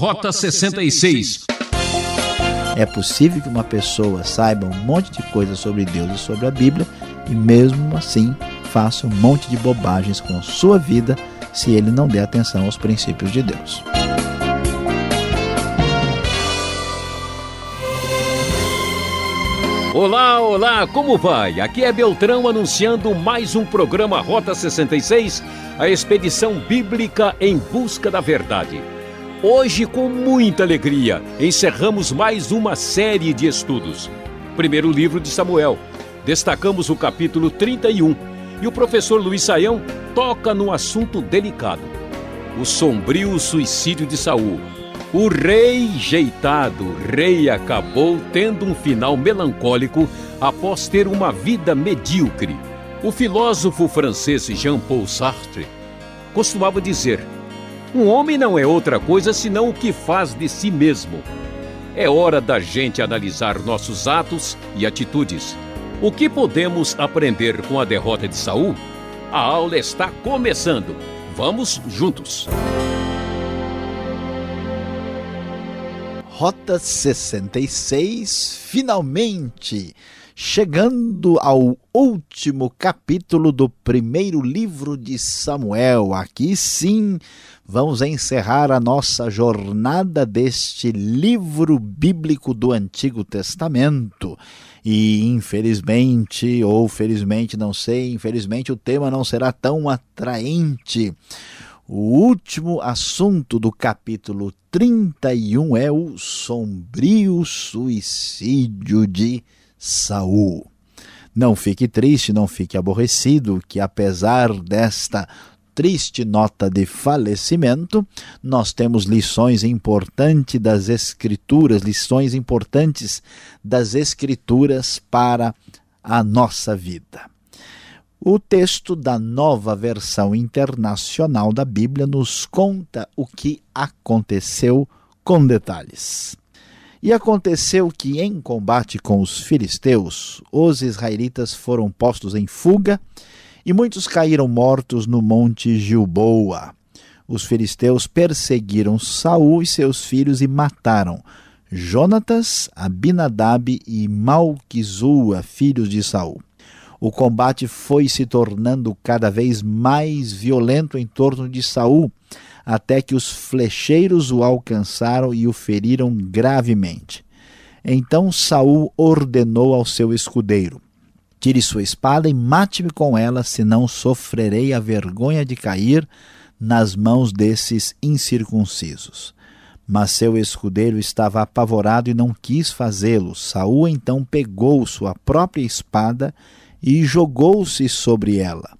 Rota 66. É possível que uma pessoa saiba um monte de coisas sobre Deus e sobre a Bíblia e mesmo assim faça um monte de bobagens com sua vida se ele não der atenção aos princípios de Deus. Olá, olá, como vai? Aqui é Beltrão anunciando mais um programa Rota 66, a expedição bíblica em busca da verdade. Hoje, com muita alegria, encerramos mais uma série de estudos. Primeiro livro de Samuel. Destacamos o capítulo 31 e o professor Luiz Saião toca num assunto delicado: o sombrio suicídio de Saul o rei jeitado, rei acabou tendo um final melancólico após ter uma vida medíocre. O filósofo francês Jean-Paul Sartre costumava dizer: Um homem não é outra coisa senão o que faz de si mesmo. É hora da gente analisar nossos atos e atitudes. O que podemos aprender com a derrota de Saul? A aula está começando. Vamos juntos. Rota 66, finalmente chegando ao último capítulo do primeiro livro de Samuel. Aqui sim vamos encerrar a nossa jornada deste livro bíblico do Antigo Testamento. E infelizmente, ou felizmente, não sei, infelizmente o tema não será tão atraente o último assunto do capítulo 31 é o sombrio suicídio de Saul. Não fique triste, não fique aborrecido, que apesar desta triste nota de falecimento, nós temos lições importantes das Escrituras, lições importantes das Escrituras para a nossa vida. O texto da nova versão internacional da Bíblia nos conta o que aconteceu com detalhes. E aconteceu que, em combate com os filisteus, os israelitas foram postos em fuga e muitos caíram mortos no monte Gilboa. Os filisteus perseguiram Saul e seus filhos e mataram Jonatas, Abinadab e Malquizua, filhos de Saul o combate foi se tornando cada vez mais violento em torno de Saul, até que os flecheiros o alcançaram e o feriram gravemente. Então Saul ordenou ao seu escudeiro: Tire sua espada e mate-me com ela, senão sofrerei a vergonha de cair nas mãos desses incircuncisos. Mas seu escudeiro estava apavorado e não quis fazê-lo. Saul então pegou sua própria espada e jogou-se sobre ela.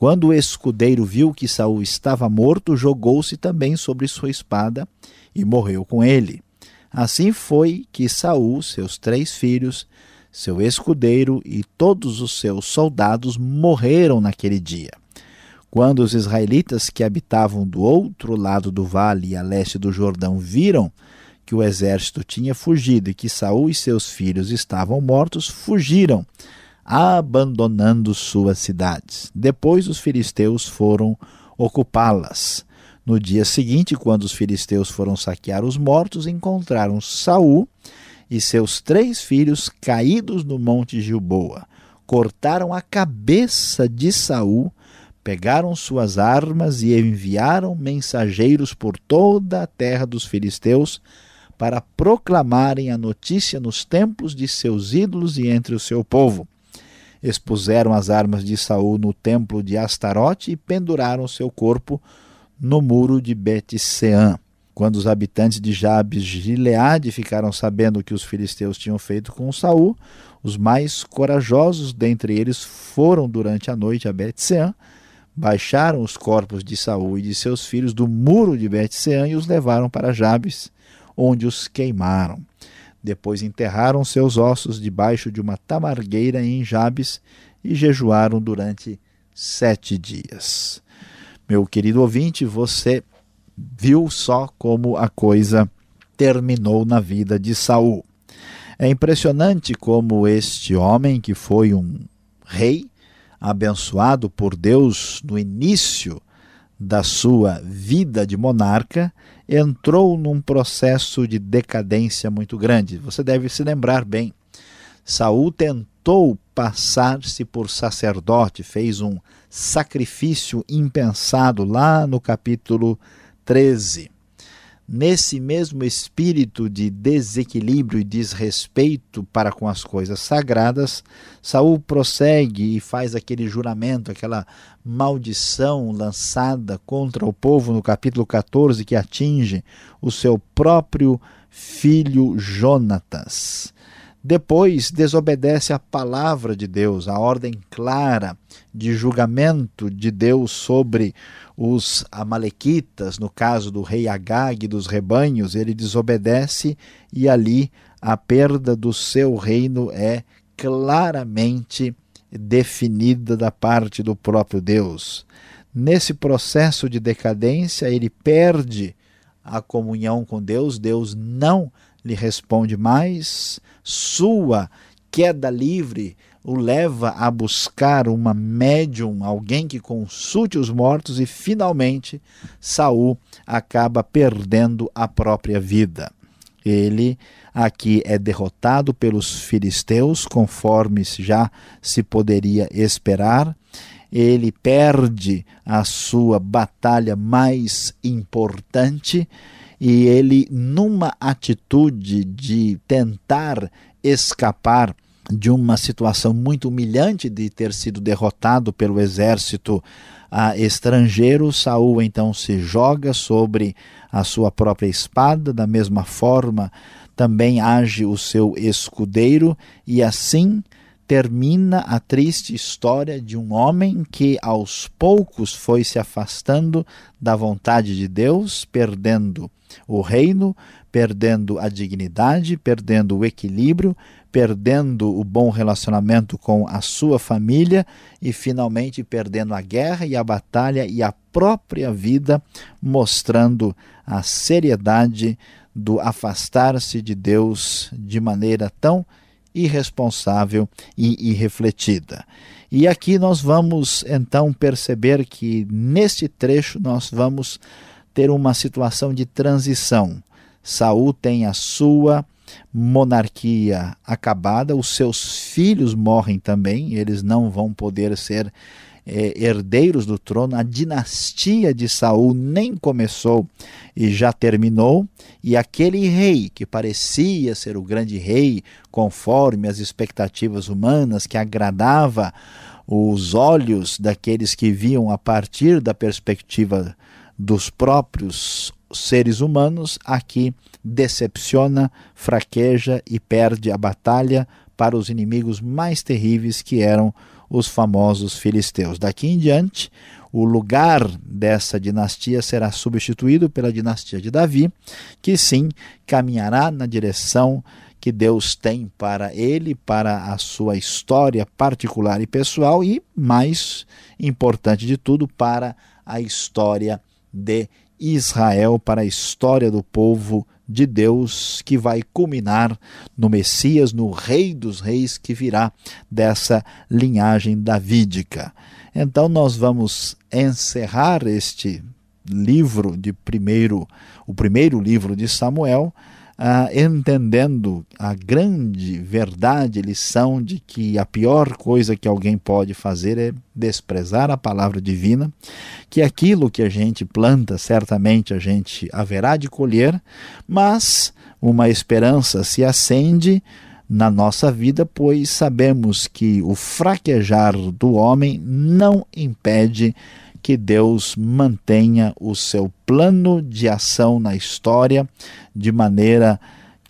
Quando o escudeiro viu que Saul estava morto, jogou-se também sobre sua espada e morreu com ele. Assim foi que Saul, seus três filhos, seu escudeiro e todos os seus soldados morreram naquele dia. Quando os israelitas que habitavam do outro lado do vale, a leste do Jordão, viram que o exército tinha fugido e que Saul e seus filhos estavam mortos, fugiram abandonando suas cidades. Depois os filisteus foram ocupá-las. No dia seguinte, quando os filisteus foram saquear os mortos, encontraram Saul e seus três filhos caídos no monte Gilboa. Cortaram a cabeça de Saul, pegaram suas armas e enviaram mensageiros por toda a terra dos filisteus para proclamarem a notícia nos templos de seus ídolos e entre o seu povo expuseram as armas de Saul no templo de Astarote e penduraram seu corpo no muro de Bet-Sean. Quando os habitantes de Jabes Gileade ficaram sabendo o que os filisteus tinham feito com Saul, os mais corajosos dentre eles foram durante a noite a Bet-Sean, baixaram os corpos de Saul e de seus filhos do muro de Bet-Sean e os levaram para Jabes, onde os queimaram. Depois enterraram seus ossos debaixo de uma tamargueira em Jabes e jejuaram durante sete dias. Meu querido ouvinte, você viu só como a coisa terminou na vida de Saul. É impressionante como este homem, que foi um rei, abençoado por Deus no início da sua vida de monarca, entrou num processo de decadência muito grande. Você deve se lembrar bem. Saul tentou passar-se por sacerdote, fez um sacrifício impensado lá no capítulo 13 nesse mesmo espírito de desequilíbrio e desrespeito para com as coisas sagradas, Saul prossegue e faz aquele juramento, aquela maldição lançada contra o povo no capítulo 14 que atinge o seu próprio filho Jonatas. Depois desobedece a palavra de Deus, a ordem clara de julgamento de Deus sobre os amalequitas, no caso do rei Agag dos rebanhos, ele desobedece e ali a perda do seu reino é claramente definida da parte do próprio Deus. Nesse processo de decadência, ele perde a comunhão com Deus, Deus não lhe responde mais, sua queda livre o leva a buscar uma médium, alguém que consulte os mortos e finalmente Saul acaba perdendo a própria vida. Ele aqui é derrotado pelos filisteus, conforme já se poderia esperar. Ele perde a sua batalha mais importante e ele, numa atitude de tentar escapar de uma situação muito humilhante de ter sido derrotado pelo exército a estrangeiro, Saul então se joga sobre a sua própria espada, da mesma forma também age o seu escudeiro, e assim termina a triste história de um homem que aos poucos foi se afastando da vontade de Deus, perdendo o reino, perdendo a dignidade, perdendo o equilíbrio, perdendo o bom relacionamento com a sua família e finalmente perdendo a guerra e a batalha e a própria vida, mostrando a seriedade do afastar-se de Deus de maneira tão irresponsável e irrefletida. E aqui nós vamos então perceber que neste trecho nós vamos ter uma situação de transição. Saul tem a sua monarquia acabada, os seus filhos morrem também, eles não vão poder ser é, herdeiros do trono. A dinastia de Saul nem começou e já terminou, e aquele rei que parecia ser o grande rei, conforme as expectativas humanas, que agradava os olhos daqueles que viam a partir da perspectiva dos próprios seres humanos, aqui decepciona, fraqueja e perde a batalha para os inimigos mais terríveis que eram os famosos filisteus. Daqui em diante, o lugar dessa dinastia será substituído pela dinastia de Davi, que sim caminhará na direção que Deus tem para ele, para a sua história particular e pessoal e, mais importante de tudo, para a história de Israel, para a história do povo de Deus que vai culminar no Messias, no Rei dos Reis que virá dessa linhagem davídica. Então nós vamos encerrar este livro de primeiro, o primeiro livro de Samuel, ah, entendendo a grande verdade, lição de que a pior coisa que alguém pode fazer é desprezar a palavra divina, que aquilo que a gente planta, certamente a gente haverá de colher, mas uma esperança se acende na nossa vida, pois sabemos que o fraquejar do homem não impede que Deus mantenha o seu plano de ação na história de maneira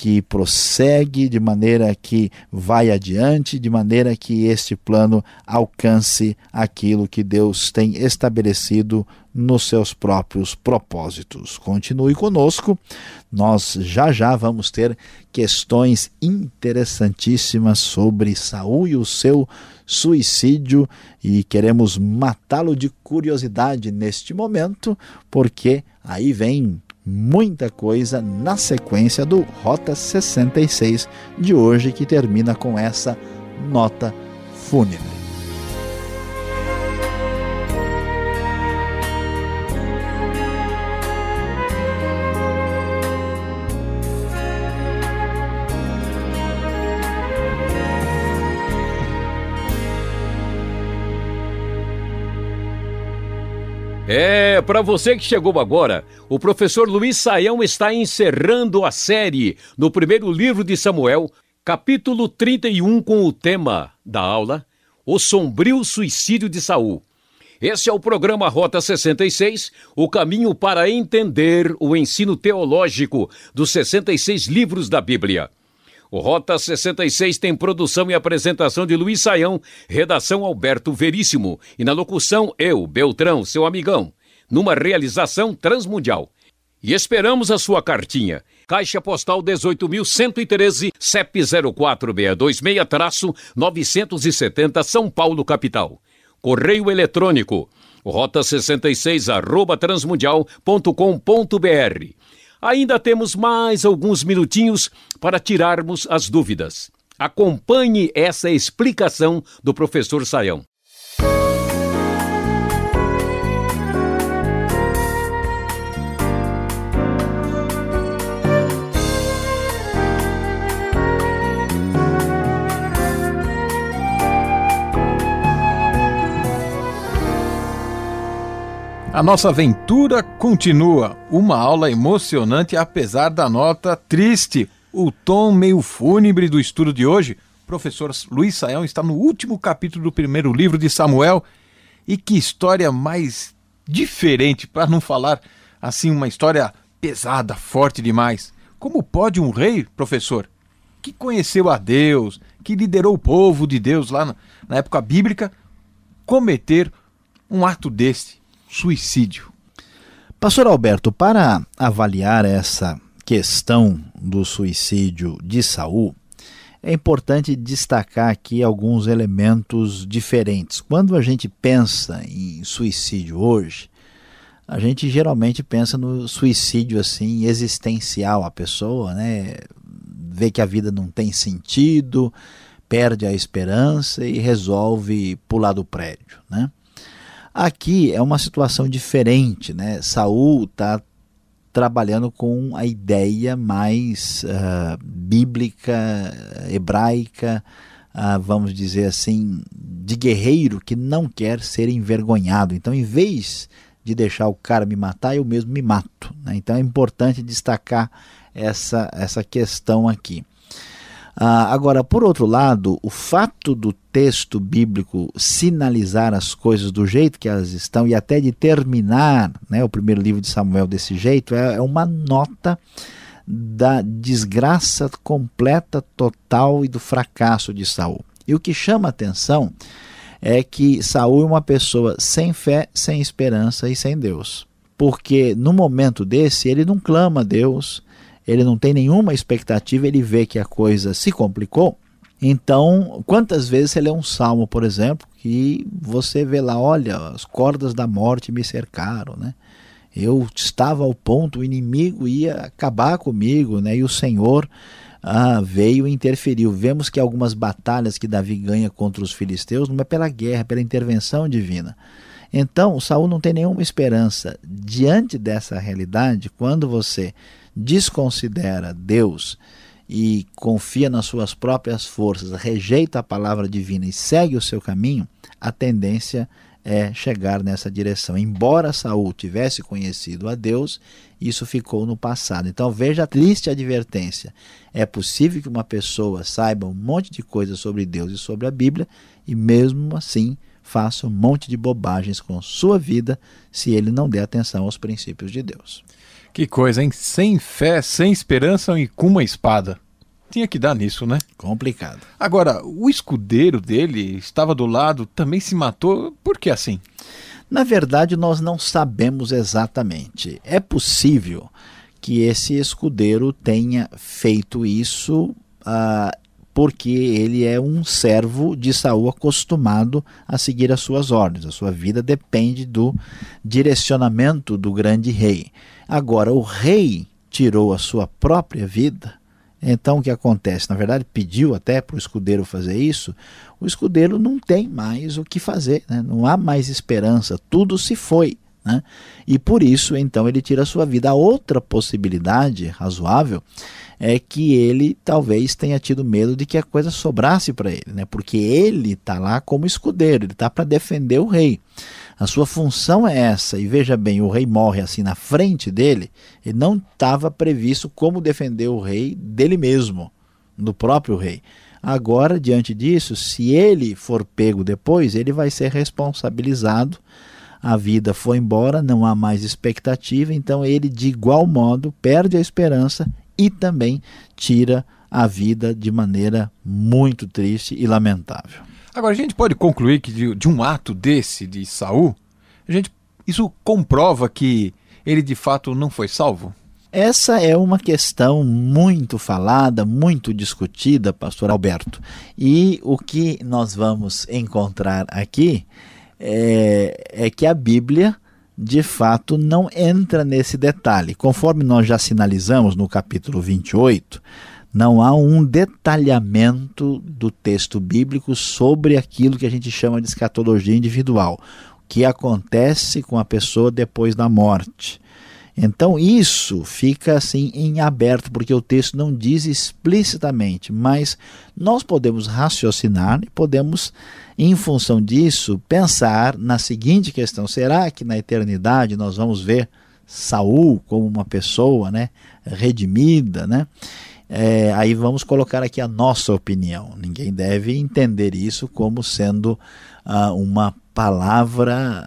que prossegue, de maneira que vai adiante, de maneira que este plano alcance aquilo que Deus tem estabelecido nos seus próprios propósitos. Continue conosco, nós já já vamos ter questões interessantíssimas sobre Saul e o seu suicídio e queremos matá-lo de curiosidade neste momento, porque aí vem muita coisa na sequência do Rota 66 de hoje, que termina com essa nota fúnebre. É, para você que chegou agora, o professor Luiz Saião está encerrando a série no primeiro livro de Samuel, capítulo 31, com o tema da aula O Sombrio Suicídio de Saul. Esse é o programa Rota 66, o caminho para entender o ensino teológico dos 66 livros da Bíblia. O Rota 66 tem produção e apresentação de Luiz Saião, redação Alberto Veríssimo e na locução eu, Beltrão, seu amigão, numa realização transmundial. E esperamos a sua cartinha. Caixa Postal 18.113, CEP 04626-970 São Paulo, capital. Correio eletrônico, rota 66 arroba transmundial.com.br. Ainda temos mais alguns minutinhos para tirarmos as dúvidas. Acompanhe essa explicação do professor Saião. A nossa aventura continua. Uma aula emocionante, apesar da nota triste. O tom meio fúnebre do estudo de hoje. Professor Luiz Saião está no último capítulo do primeiro livro de Samuel. E que história mais diferente, para não falar assim, uma história pesada, forte demais. Como pode um rei, professor, que conheceu a Deus, que liderou o povo de Deus lá na época bíblica, cometer um ato desse? Suicídio. Pastor Alberto, para avaliar essa questão do suicídio de Saul, é importante destacar aqui alguns elementos diferentes. Quando a gente pensa em suicídio hoje, a gente geralmente pensa no suicídio assim existencial, a pessoa, né, vê que a vida não tem sentido, perde a esperança e resolve pular do prédio, né? Aqui é uma situação diferente, né? Saul está trabalhando com a ideia mais uh, bíblica, hebraica, uh, vamos dizer assim, de guerreiro que não quer ser envergonhado. Então, em vez de deixar o cara me matar, eu mesmo me mato. Né? Então, é importante destacar essa, essa questão aqui. Ah, agora, por outro lado, o fato do texto bíblico sinalizar as coisas do jeito que elas estão e até de terminar né, o primeiro livro de Samuel desse jeito é, é uma nota da desgraça completa, total e do fracasso de Saul. E o que chama atenção é que Saul é uma pessoa sem fé, sem esperança e sem Deus. Porque no momento desse ele não clama a Deus, ele não tem nenhuma expectativa, ele vê que a coisa se complicou. Então, quantas vezes você lê um salmo, por exemplo, que você vê lá, olha, as cordas da morte me cercaram, né? Eu estava ao ponto, o inimigo ia acabar comigo, né? E o Senhor ah, veio e interferiu. Vemos que algumas batalhas que Davi ganha contra os filisteus não é pela guerra, é pela intervenção divina. Então, Saul não tem nenhuma esperança. Diante dessa realidade, quando você desconsidera Deus e confia nas suas próprias forças, rejeita a palavra divina e segue o seu caminho, a tendência é chegar nessa direção. Embora Saul tivesse conhecido a Deus, isso ficou no passado. Então veja a triste advertência. É possível que uma pessoa saiba um monte de coisas sobre Deus e sobre a Bíblia e mesmo assim faça um monte de bobagens com sua vida se ele não der atenção aos princípios de Deus. Que coisa, hein? Sem fé, sem esperança e com uma espada. Tinha que dar nisso, né? Complicado. Agora, o escudeiro dele estava do lado, também se matou. Por que assim? Na verdade, nós não sabemos exatamente. É possível que esse escudeiro tenha feito isso uh, porque ele é um servo de Saul acostumado a seguir as suas ordens. A sua vida depende do direcionamento do grande rei. Agora, o rei tirou a sua própria vida. Então, o que acontece? Na verdade, pediu até para o escudeiro fazer isso. O escudeiro não tem mais o que fazer, né? não há mais esperança, tudo se foi. Né? E por isso, então, ele tira a sua vida. A outra possibilidade razoável é que ele talvez tenha tido medo de que a coisa sobrasse para ele, né? porque ele está lá como escudeiro, ele está para defender o rei. A sua função é essa. E veja bem, o rei morre assim na frente dele, e não estava previsto como defender o rei dele mesmo, do próprio rei. Agora, diante disso, se ele for pego depois, ele vai ser responsabilizado. A vida foi embora, não há mais expectativa, então ele, de igual modo, perde a esperança e também tira a vida de maneira muito triste e lamentável. Agora a gente pode concluir que de, de um ato desse de Saul, a gente isso comprova que ele de fato não foi salvo? Essa é uma questão muito falada, muito discutida, pastor Alberto. E o que nós vamos encontrar aqui é, é, que a Bíblia, de fato, não entra nesse detalhe. Conforme nós já sinalizamos no capítulo 28, não há um detalhamento do texto bíblico sobre aquilo que a gente chama de escatologia individual, o que acontece com a pessoa depois da morte. Então isso fica assim em aberto, porque o texto não diz explicitamente, mas nós podemos raciocinar e podemos, em função disso, pensar na seguinte questão: será que na eternidade nós vamos ver Saul como uma pessoa, né, redimida, né? É, aí vamos colocar aqui a nossa opinião. Ninguém deve entender isso como sendo ah, uma palavra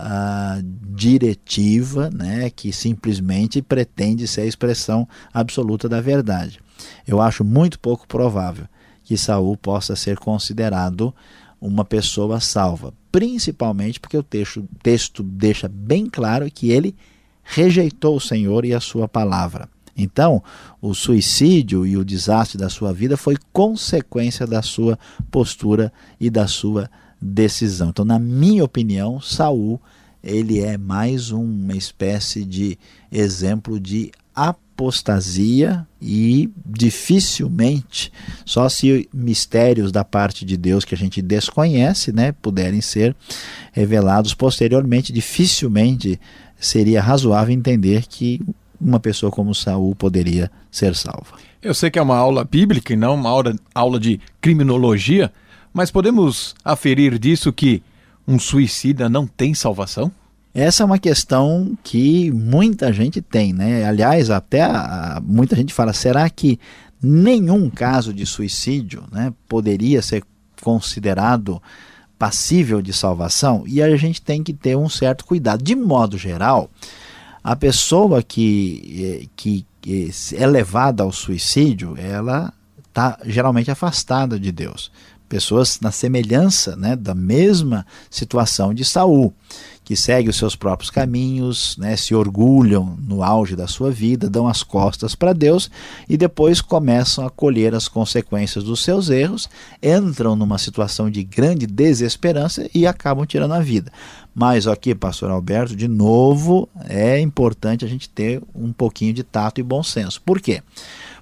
diretiva, né, que simplesmente pretende ser a expressão absoluta da verdade. Eu acho muito pouco provável que Saul possa ser considerado uma pessoa salva, principalmente porque o texto, texto deixa bem claro que ele rejeitou o Senhor e a sua palavra. Então, o suicídio e o desastre da sua vida foi consequência da sua postura e da sua decisão. Então, na minha opinião, Saul ele é mais uma espécie de exemplo de apostasia e dificilmente, só se mistérios da parte de Deus que a gente desconhece, né, puderem ser revelados posteriormente, dificilmente seria razoável entender que uma pessoa como Saul poderia ser salva. Eu sei que é uma aula bíblica e não uma aula, aula de criminologia, mas podemos aferir disso que um suicida não tem salvação? Essa é uma questão que muita gente tem, né? Aliás, até a, muita gente fala: será que nenhum caso de suicídio né, poderia ser considerado passível de salvação? E a gente tem que ter um certo cuidado. De modo geral, a pessoa que, que, que é levada ao suicídio, ela está geralmente afastada de Deus pessoas na semelhança né, da mesma situação de Saul, que segue os seus próprios caminhos, né, se orgulham no auge da sua vida, dão as costas para Deus e depois começam a colher as consequências dos seus erros, entram numa situação de grande desesperança e acabam tirando a vida. Mas aqui, pastor Alberto, de novo, é importante a gente ter um pouquinho de tato e bom senso. Por quê?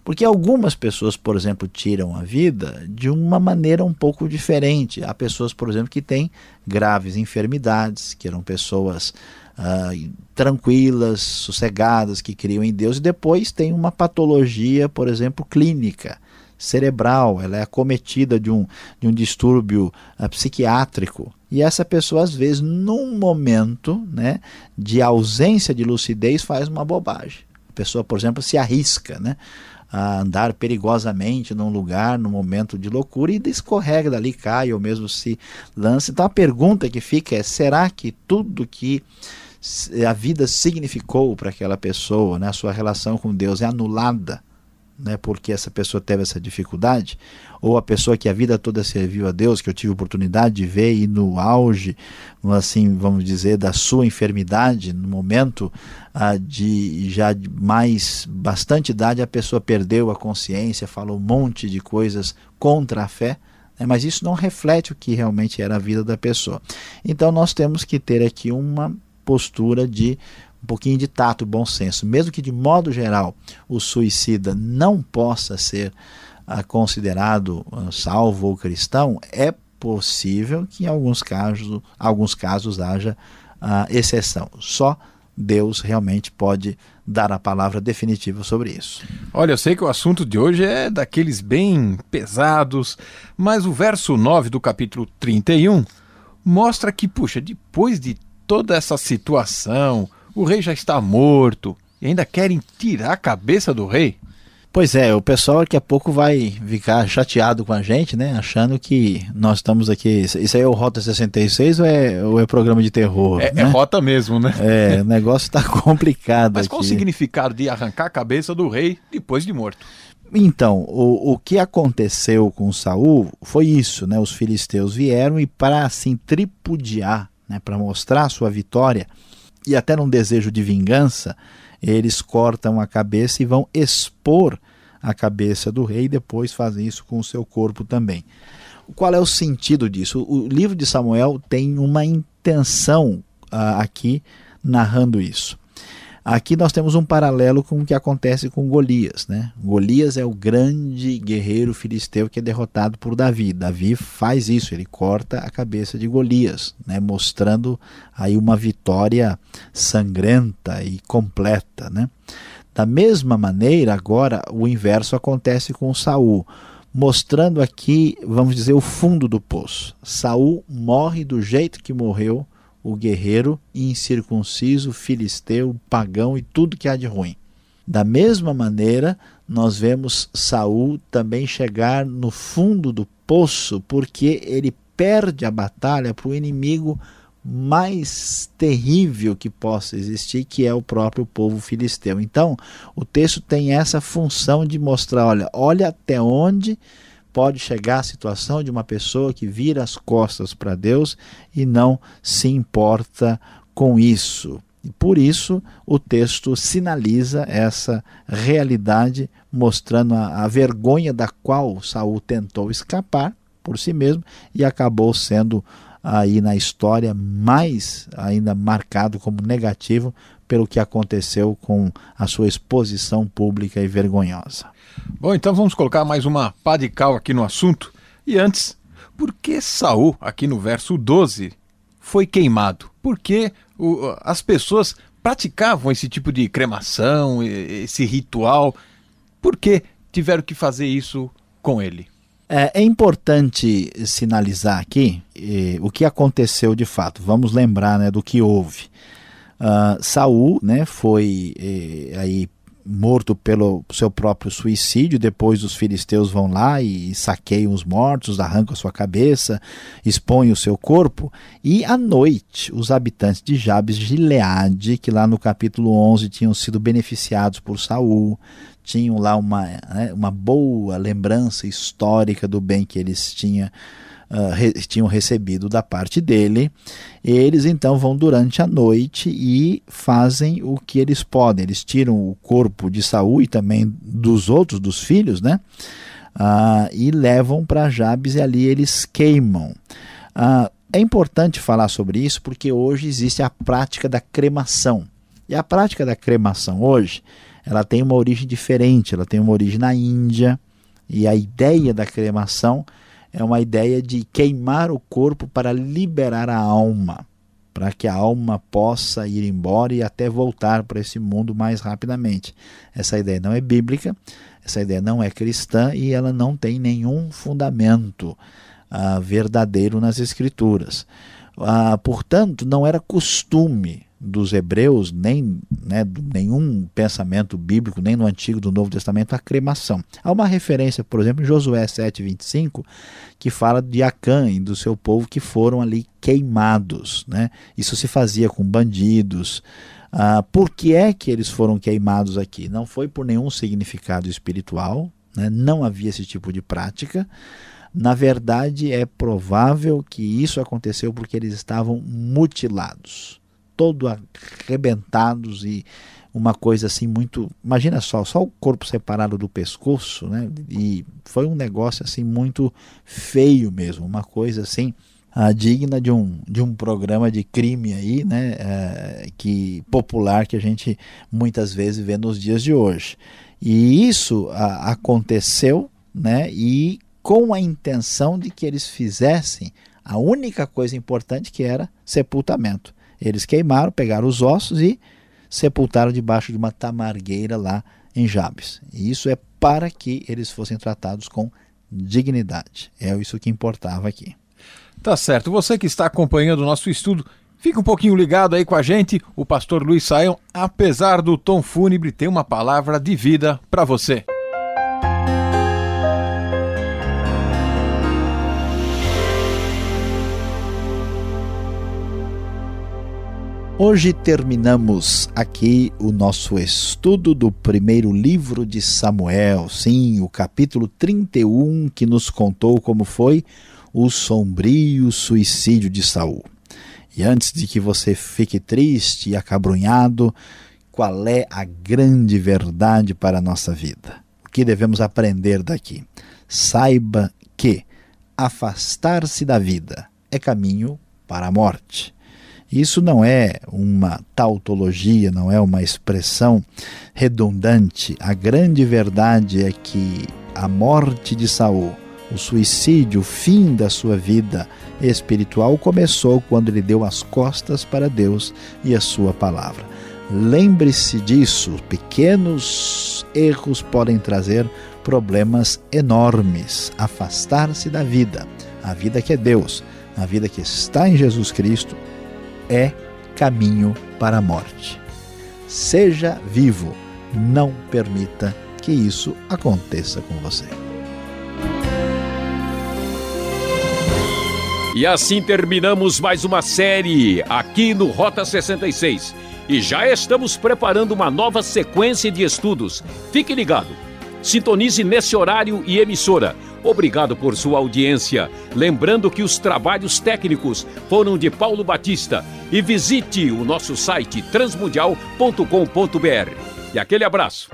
Porque algumas pessoas, por exemplo, tiram a vida de uma maneira um pouco diferente. Há pessoas, por exemplo, que têm graves enfermidades, que eram pessoas uh, tranquilas, sossegadas, que criam em Deus, e depois tem uma patologia, por exemplo, clínica cerebral, ela é acometida de um, de um distúrbio uh, psiquiátrico. E essa pessoa, às vezes, num momento né, de ausência de lucidez, faz uma bobagem. A pessoa, por exemplo, se arrisca, né? A andar perigosamente num lugar, num momento de loucura, e escorrega dali, cai ou mesmo se lança. Então a pergunta que fica é: será que tudo que a vida significou para aquela pessoa, né, a sua relação com Deus é anulada né, porque essa pessoa teve essa dificuldade, ou a pessoa que a vida toda serviu a Deus, que eu tive oportunidade de ver e no auge, assim, vamos dizer, da sua enfermidade, no momento ah, de já mais bastante idade, a pessoa perdeu a consciência, falou um monte de coisas contra a fé, né, mas isso não reflete o que realmente era a vida da pessoa. Então nós temos que ter aqui uma postura de um pouquinho de tato, bom senso. Mesmo que de modo geral o suicida não possa ser ah, considerado ah, salvo ou cristão, é possível que em alguns casos, alguns casos haja ah, exceção. Só Deus realmente pode dar a palavra definitiva sobre isso. Olha, eu sei que o assunto de hoje é daqueles bem pesados, mas o verso 9 do capítulo 31 mostra que, puxa, depois de toda essa situação, o rei já está morto e ainda querem tirar a cabeça do rei? Pois é, o pessoal daqui a pouco vai ficar chateado com a gente, né? Achando que nós estamos aqui. Isso aí é o Rota 66 ou é, ou é programa de terror? É, né? é rota mesmo, né? É, o negócio está complicado. Mas aqui. qual o significado de arrancar a cabeça do rei depois de morto? Então, o, o que aconteceu com Saul foi isso, né? Os filisteus vieram e para assim tripudiar, né? para mostrar sua vitória e até num desejo de vingança, eles cortam a cabeça e vão expor a cabeça do rei e depois fazem isso com o seu corpo também. Qual é o sentido disso? O livro de Samuel tem uma intenção uh, aqui narrando isso. Aqui nós temos um paralelo com o que acontece com Golias. Né? Golias é o grande guerreiro filisteu que é derrotado por Davi. Davi faz isso, ele corta a cabeça de Golias, né? mostrando aí uma vitória sangrenta e completa. Né? Da mesma maneira, agora o inverso acontece com Saul, mostrando aqui, vamos dizer, o fundo do poço. Saul morre do jeito que morreu o guerreiro incircunciso, filisteu, pagão e tudo que há de ruim. Da mesma maneira, nós vemos Saul também chegar no fundo do poço, porque ele perde a batalha para o inimigo mais terrível que possa existir, que é o próprio povo filisteu. Então, o texto tem essa função de mostrar, olha, olha até onde pode chegar a situação de uma pessoa que vira as costas para Deus e não se importa com isso. E por isso o texto sinaliza essa realidade, mostrando a, a vergonha da qual Saul tentou escapar por si mesmo e acabou sendo aí na história mais ainda marcado como negativo pelo que aconteceu com a sua exposição pública e vergonhosa. Bom, então vamos colocar mais uma pá de cal aqui no assunto. E antes, por que Saul, aqui no verso 12, foi queimado? Por que o, as pessoas praticavam esse tipo de cremação, esse ritual? Por que tiveram que fazer isso com ele? É, é importante sinalizar aqui eh, o que aconteceu de fato. Vamos lembrar né, do que houve. Uh, Saul né, foi eh, aí morto pelo seu próprio suicídio. Depois os filisteus vão lá e saqueiam os mortos, arrancam a sua cabeça, expõem o seu corpo. E à noite, os habitantes de Jabes de Gileade, que lá no capítulo 11 tinham sido beneficiados por Saul, tinham lá uma, né, uma boa lembrança histórica do bem que eles tinham uh, re, tinham recebido da parte dele, eles então vão durante a noite e fazem o que eles podem. Eles tiram o corpo de Saul e também dos outros, dos filhos, né? Uh, e levam para Jabes e ali eles queimam. Uh, é importante falar sobre isso porque hoje existe a prática da cremação. E a prática da cremação hoje, ela tem uma origem diferente, ela tem uma origem na Índia, e a ideia da cremação é uma ideia de queimar o corpo para liberar a alma, para que a alma possa ir embora e até voltar para esse mundo mais rapidamente. Essa ideia não é bíblica, essa ideia não é cristã e ela não tem nenhum fundamento uh, verdadeiro nas Escrituras. Uh, portanto, não era costume dos hebreus, nem né, nenhum pensamento bíblico, nem no Antigo do Novo Testamento, a cremação. Há uma referência, por exemplo, em Josué 7,25, que fala de Acã e do seu povo que foram ali queimados. Né? Isso se fazia com bandidos. Ah, por que é que eles foram queimados aqui? Não foi por nenhum significado espiritual, né? não havia esse tipo de prática. Na verdade, é provável que isso aconteceu porque eles estavam mutilados todo arrebentados e uma coisa assim muito. Imagina só, só o corpo separado do pescoço, né? E foi um negócio assim muito feio mesmo, uma coisa assim. Ah, digna de um, de um programa de crime aí, né, é, que popular que a gente muitas vezes vê nos dias de hoje. E isso aconteceu, né, e com a intenção de que eles fizessem a única coisa importante que era sepultamento. Eles queimaram, pegaram os ossos e sepultaram debaixo de uma tamargueira lá em Jabes. E isso é para que eles fossem tratados com dignidade. É isso que importava aqui. Tá certo. Você que está acompanhando o nosso estudo, Fica um pouquinho ligado aí com a gente, o pastor Luiz Saião, apesar do tom fúnebre, tem uma palavra de vida para você. Hoje terminamos aqui o nosso estudo do primeiro livro de Samuel, sim, o capítulo 31, que nos contou como foi o sombrio suicídio de Saul. E antes de que você fique triste e acabrunhado, qual é a grande verdade para a nossa vida? O que devemos aprender daqui? Saiba que afastar-se da vida é caminho para a morte. Isso não é uma tautologia, não é uma expressão redundante. A grande verdade é que a morte de Saul, o suicídio, o fim da sua vida espiritual começou quando ele deu as costas para Deus e a sua palavra. Lembre-se disso, pequenos erros podem trazer problemas enormes. Afastar-se da vida, a vida que é Deus, a vida que está em Jesus Cristo, é caminho para a morte. Seja vivo, não permita que isso aconteça com você. E assim terminamos mais uma série aqui no Rota 66. E já estamos preparando uma nova sequência de estudos. Fique ligado. Sintonize nesse horário e emissora Obrigado por sua audiência. Lembrando que os trabalhos técnicos foram de Paulo Batista. E visite o nosso site transmundial.com.br. E aquele abraço.